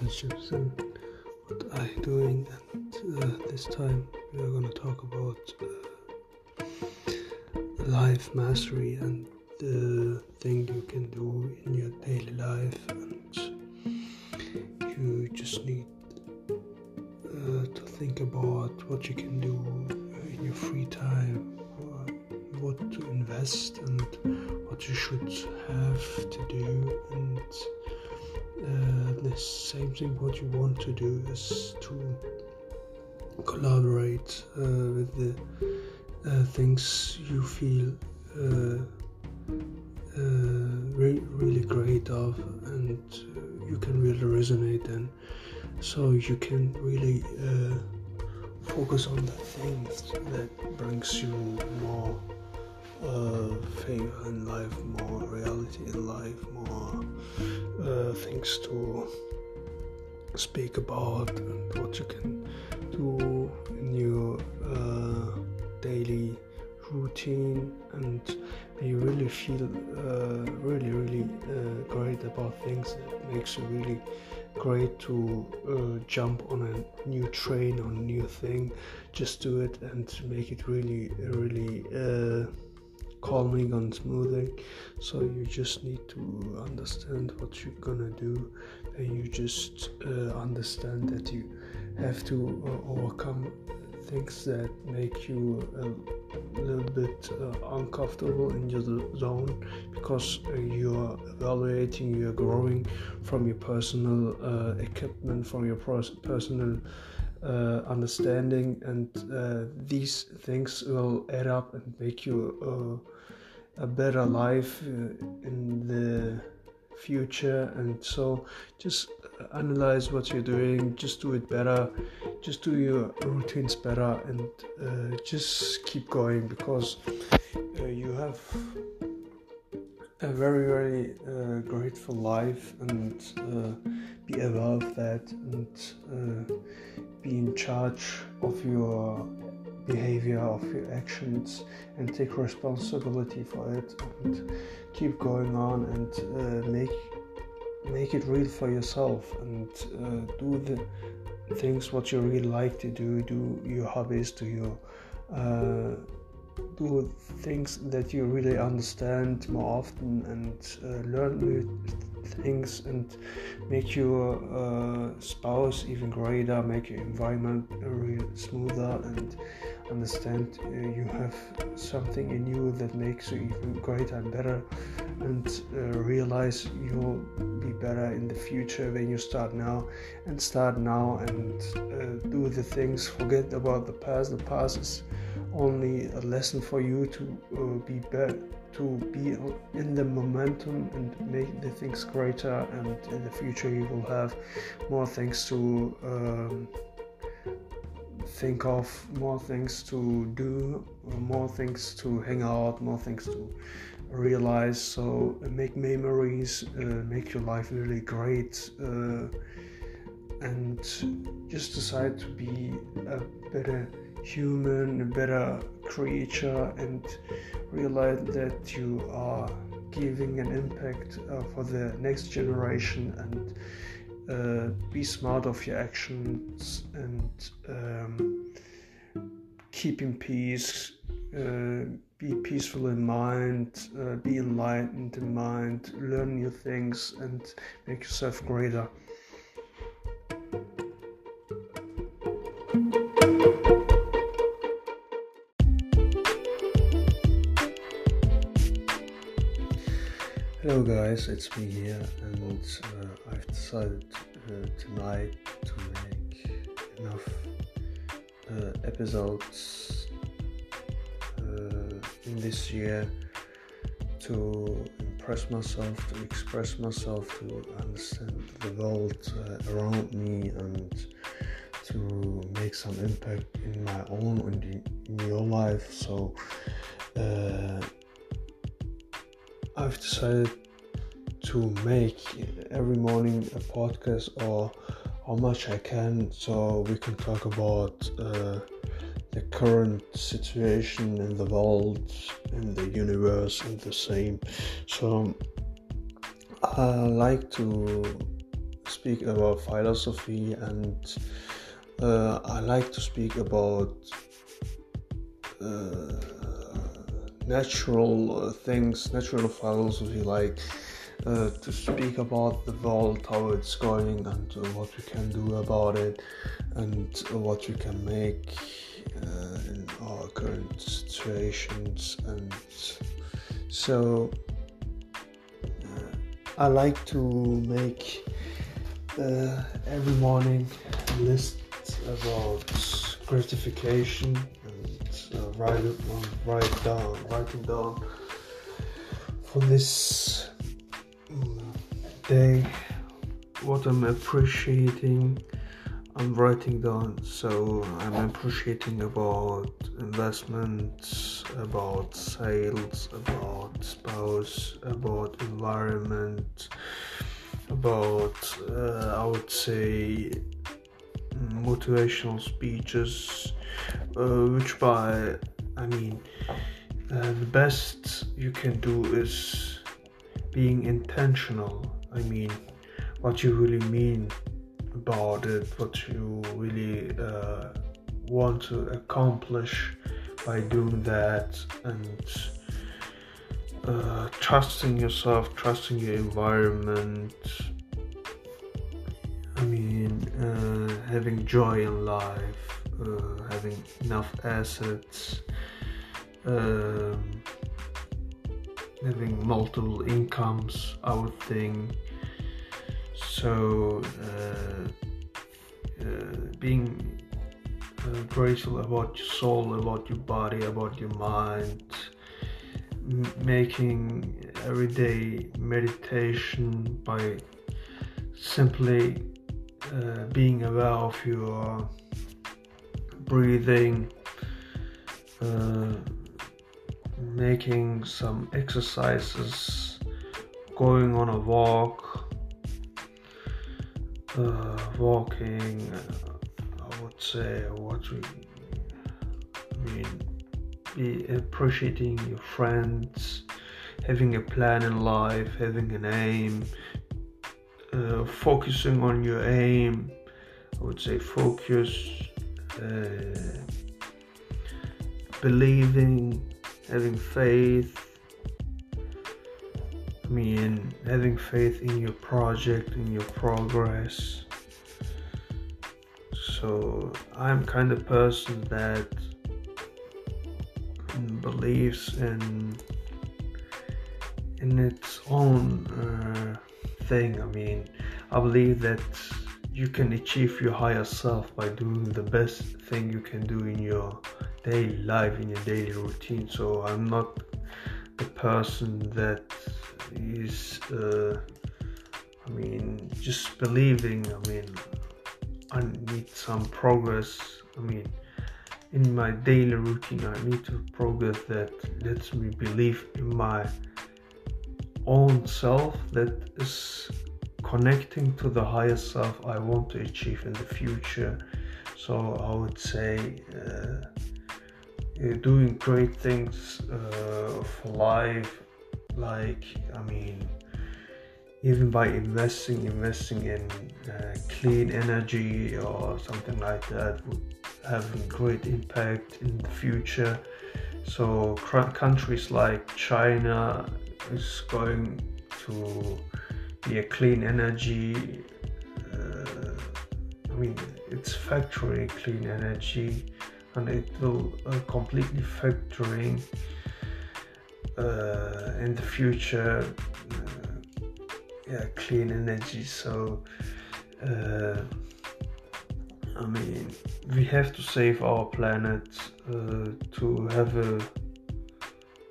relationships and what I'm doing. And uh, this time we are going to talk about uh, life mastery and the thing you can do in your daily life. And you just need uh, to think about what you can do in your free time, uh, what to invest, and what you should have to do. And uh, the same thing, what you want to do is to collaborate uh, with the uh, things you feel uh, re- really great of, and you can really resonate and so you can really uh, focus on the things that brings you more uh, favor in life, more reality in life, more uh, things to speak about, and what you can do in your uh, daily routine, and you really feel uh, really, really uh, great about things. That makes you really great to uh, jump on a new train or a new thing. Just do it and make it really really uh, calming and smoothing so you just need to understand what you're gonna do and you just uh, understand that you have to uh, overcome things that make you a little bit uh, uncomfortable in your zone because uh, you're evaluating, you're growing from your personal uh, equipment, from your personal uh, understanding, and uh, these things will add up and make you a better life uh, in the future. And so just analyze what you're doing just do it better just do your routines better and uh, just keep going because uh, you have a very very uh, grateful life and uh, be aware of that and uh, be in charge of your behavior of your actions and take responsibility for it and keep going on and uh, make make it real for yourself and uh, do the things what you really like to do do your hobbies do your uh, do things that you really understand more often and uh, learn new things and make your uh, spouse even greater make your environment real smoother and understand uh, you have something in you that makes you even greater and better and uh, realize you'll be better in the future when you start now and start now and uh, do the things forget about the past the past is only a lesson for you to uh, be better to be in the momentum and make the things greater and in the future you will have more things to um, think of more things to do more things to hang out more things to realize. So make memories uh, make your life really great uh, and just decide to be a better human, a better creature, and realize that you are giving an impact uh, for the next generation and uh, be smart of your actions and um, keep in peace, uh, be peaceful in mind, uh, be enlightened in mind, learn new things, and make yourself greater. Guys, it's me here and uh, I've decided uh, tonight to make enough uh, episodes uh, in this year to impress myself, to express myself, to understand the world uh, around me and to make some impact in my own and in your life. So uh, I've decided to make every morning a podcast or how much I can so we can talk about uh, the current situation in the world, in the universe, and the same. So I like to speak about philosophy and uh, I like to speak about uh, natural things, natural philosophy, like uh, to speak about the world, how it's going, and what we can do about it, and what we can make uh, in our current situations. And so, uh, I like to make uh, every morning a list about gratification and uh, write it write down, writing down for this day. What I'm appreciating I'm writing down. So I'm appreciating about investments about sales about spouse about environment about uh, I would say motivational speeches uh, which by I mean uh, the best you can do is being intentional I mean, what you really mean about it, what you really uh, want to accomplish by doing that, and uh, trusting yourself, trusting your environment. I mean, uh, having joy in life, uh, having enough assets. Um, having multiple incomes, I would think, so uh, uh, being uh, grateful about your soul, about your body, about your mind, m- making everyday meditation by simply uh, being aware of your breathing, uh, making some exercises, going on a walk uh, walking, uh, I would say what we I mean, be appreciating your friends, having a plan in life, having an aim, uh, focusing on your aim. I would say focus, uh, believing, having faith, I mean, having faith in your project, in your progress. So, I'm kind of person that believes in in its own uh, thing. I mean, I believe that you can achieve your higher self by doing the best thing you can do in your daily life, in your daily routine. So I'm not the person that is uh, I mean just believing I mean I need some progress I mean in my daily routine I need to progress that lets me believe in my own self that is connecting to the higher self I want to achieve in the future. So I would say uh, doing great things uh, for life like i mean even by investing investing in uh, clean energy or something like that would have a great impact in the future. So cr- countries like china is going to be a clean energy uh, i mean it's factory clean energy and it will uh, completely factoring uh, in the future uh, yeah clean energy. So uh, I mean we have to save our planet uh, to have a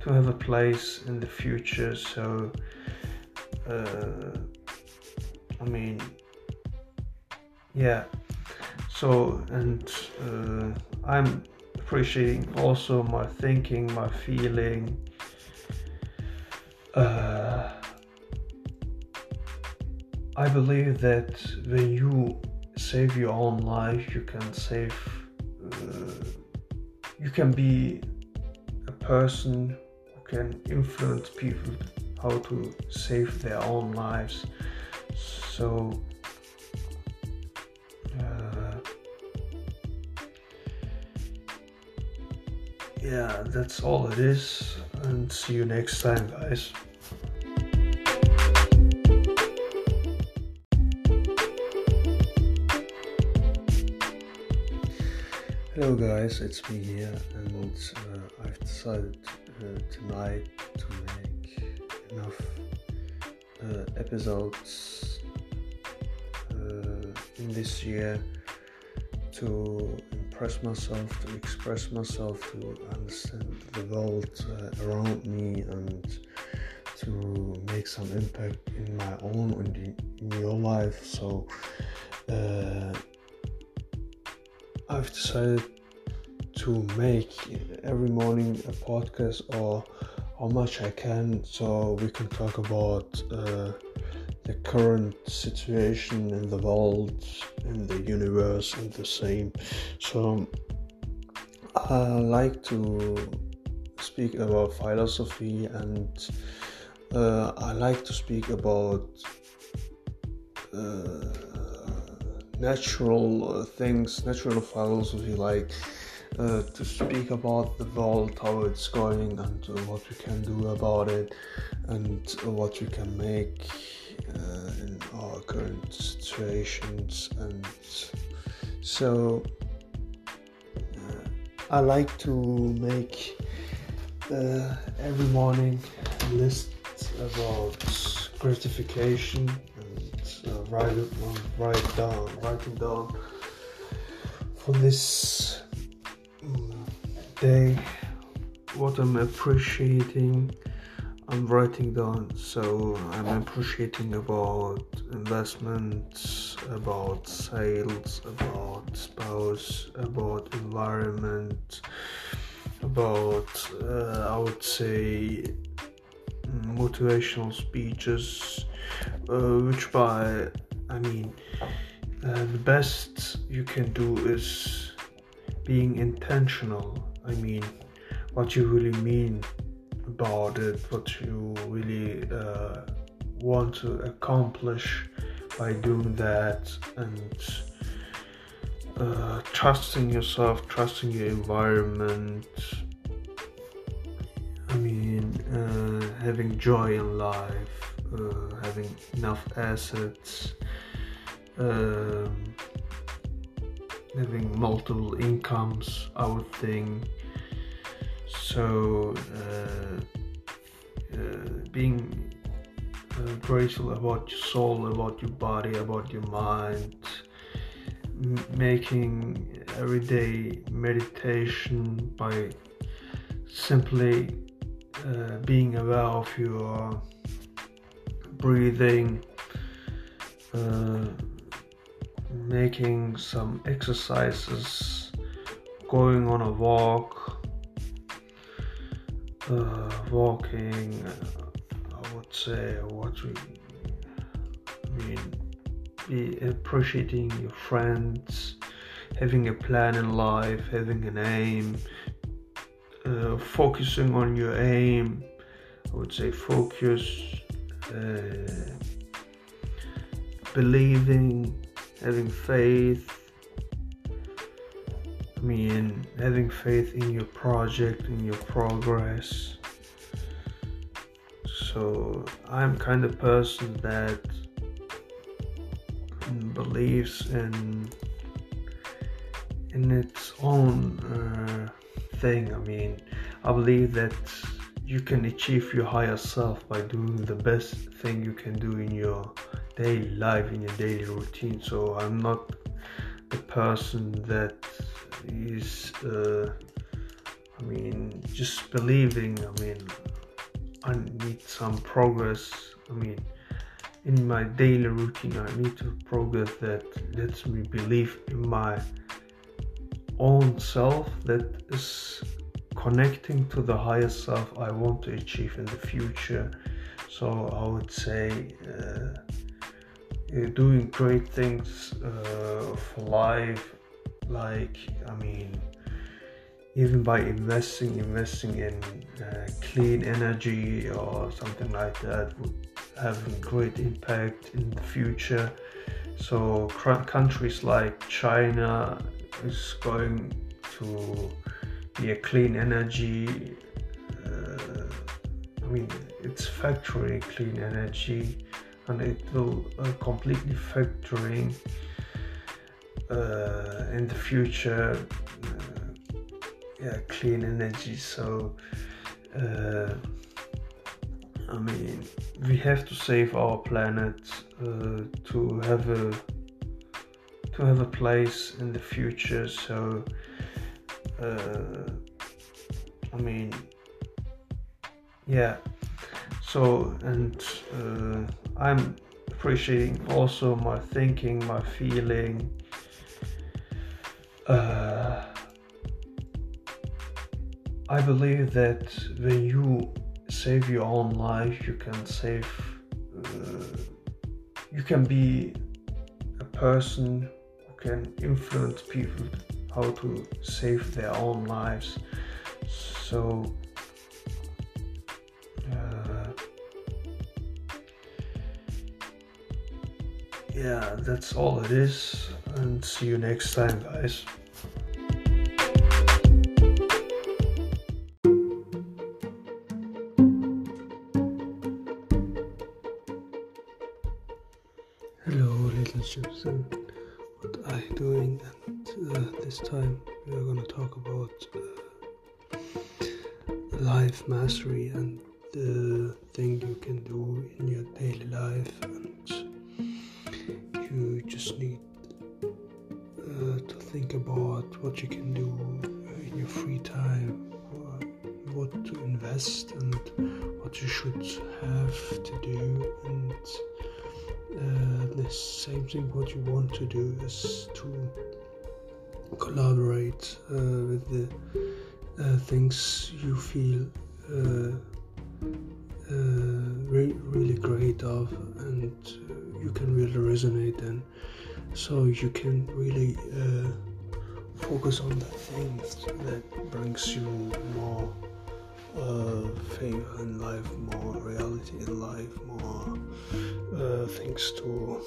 to have a place in the future. So uh, I mean yeah. So and uh, I'm appreciating also my thinking my feeling uh, I believe that when you save your own life, you can save, uh, you can be a person who can influence people how to save their own lives. So uh, yeah, that's all it is, and see you next time, guys. Hello guys, it's me here, and uh, I've decided uh, tonight to make uh, episodes uh, in this year to impress myself, to express myself, to understand the world uh, around me, and to make some impact in my own and in your life. So, uh, I've decided to make every morning a podcast or how much I can so we can talk about uh, the current situation in the world, in the universe, and the same. So, I like to speak about philosophy and uh, I like to speak about uh, natural things, natural philosophy, like uh, to speak about the world, how it's going, and uh, what we can do about it, and what we can make uh, in our current situations. And so, uh, I like to make uh, every morning a list about gratification and write it write down, writing down for this day. What I'm appreciating I'm writing down. So I'm appreciating about investments about sales about spouse about environment about uh, I would say motivational speeches uh, which by I mean uh, the best you can do is being intentional I mean, what you really mean about it, what you really uh, want to accomplish by doing that, and uh, trusting yourself, trusting your environment. I mean, uh, having joy in life, uh, having enough assets. Um, having multiple incomes, I would think. So, uh, uh, being uh, grateful about your soul, about your body, about your mind, m- making everyday meditation by simply uh, being aware of your breathing. Making some exercises, going on a walk, uh, walking, uh, I would say, what we I mean, be appreciating your friends, having a plan in life, having an aim, uh, focusing on your aim. I would say focus, uh, believing having faith. I mean, having faith in your project, in your progress. So, I'm kind of person that believes in in its own uh, thing. I mean, I believe that you can achieve your higher self by doing the best thing you can do in your daily life in your daily routine. So i'm not the person that is uh, i mean just believing. I mean i need some progress. I mean in my daily routine i need to progress that lets me believe in my own self that is connecting to the higher self i want to achieve in the future. So i would say uh, doing great things uh, for life like i mean even by investing investing in uh, clean energy or something like that would have a great impact in the future so countries like china is going to be a clean energy. Uh, I mean, it's factory clean energy, and it will uh, completely factoring uh, in the future. Uh, yeah, clean energy. So. Uh, I mean, we have to save our planet uh, to have a to have a place in the future. So, I mean, yeah. So, and uh, I'm appreciating also my thinking, my feeling. Uh, I believe that when you save your own life, you can save, uh, you can be a person who can influence people how to save their own lives. So, yeah, that's all it is, and see you next time, guys. What you can do in your free time, what to invest, and what you should have to do, and uh, the same thing what you want to do is to collaborate uh, with the uh, things you feel uh, uh, re- really great of and uh, you can really resonate and so you can really focus on the things that brings you more uh, favor in life, more reality in life, more uh, things to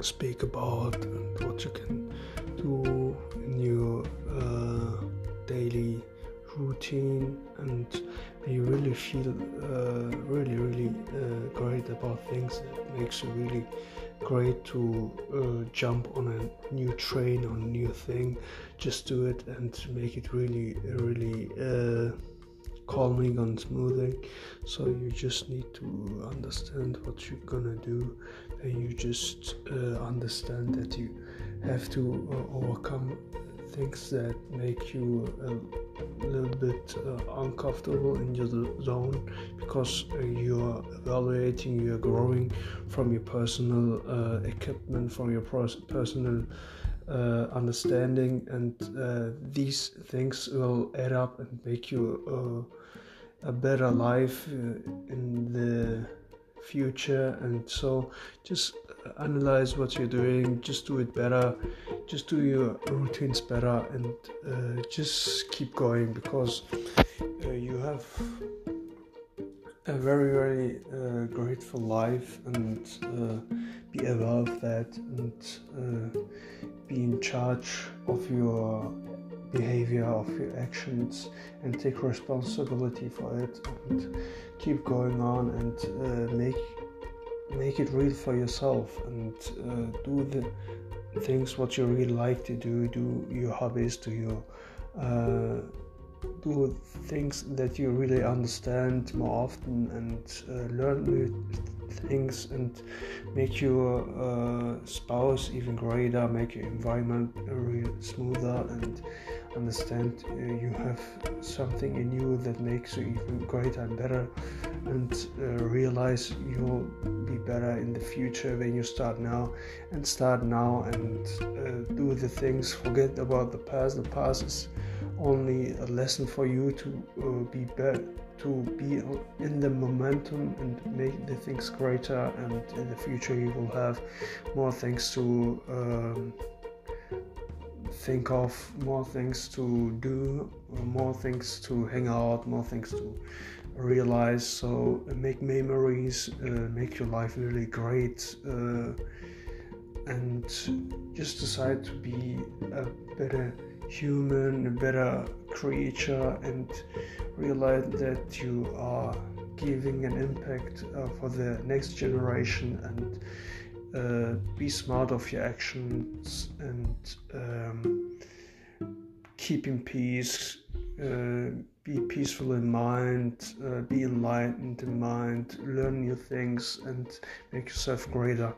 speak about, and what you can do in your uh, daily routine, and you really feel uh, really, really uh, great about things that makes you really great to uh, jump on a new train or a new thing. Just do it and make it really really uh, calming and smoothing. So you just need to understand what you're gonna do. And you just uh, understand that you have to uh, overcome things that make you a little bit uh, uncomfortable in your zone because uh, you're evaluating you're growing from your personal uh, equipment from your personal uh, understanding, and uh, these things will add up and make you uh, a better life in the future. And so, just analyze what you're doing, just do it better, just do your routines better, and uh, just keep going because uh, you have a very very uh, grateful life and uh, be aware of that and uh, be in charge of your behavior of your actions and take responsibility for it and keep going on and uh, make make it real for yourself and uh, do the things what you really like to do do your hobbies do your uh, do things that you really understand more often and uh, learn new things and make your uh, spouse even greater, make your environment real smoother and understand uh, you have something in you that makes you even greater and better and uh, realize you'll be better in the future when you start now and start now and uh, do the things forget about the past the past is only a lesson for you to uh, be better to be in the momentum and make the things greater and in the future you will have more things to um, think of more things to do more things to hang out more things to realize. So make memories uh, make your life really great uh, and just decide to be a better human, a better creature, and realize that you are giving an impact uh, for the next generation and uh, be smart of your actions and um, keeping peace, uh, be peaceful in mind, uh, be enlightened in mind, learn new things, and make yourself greater.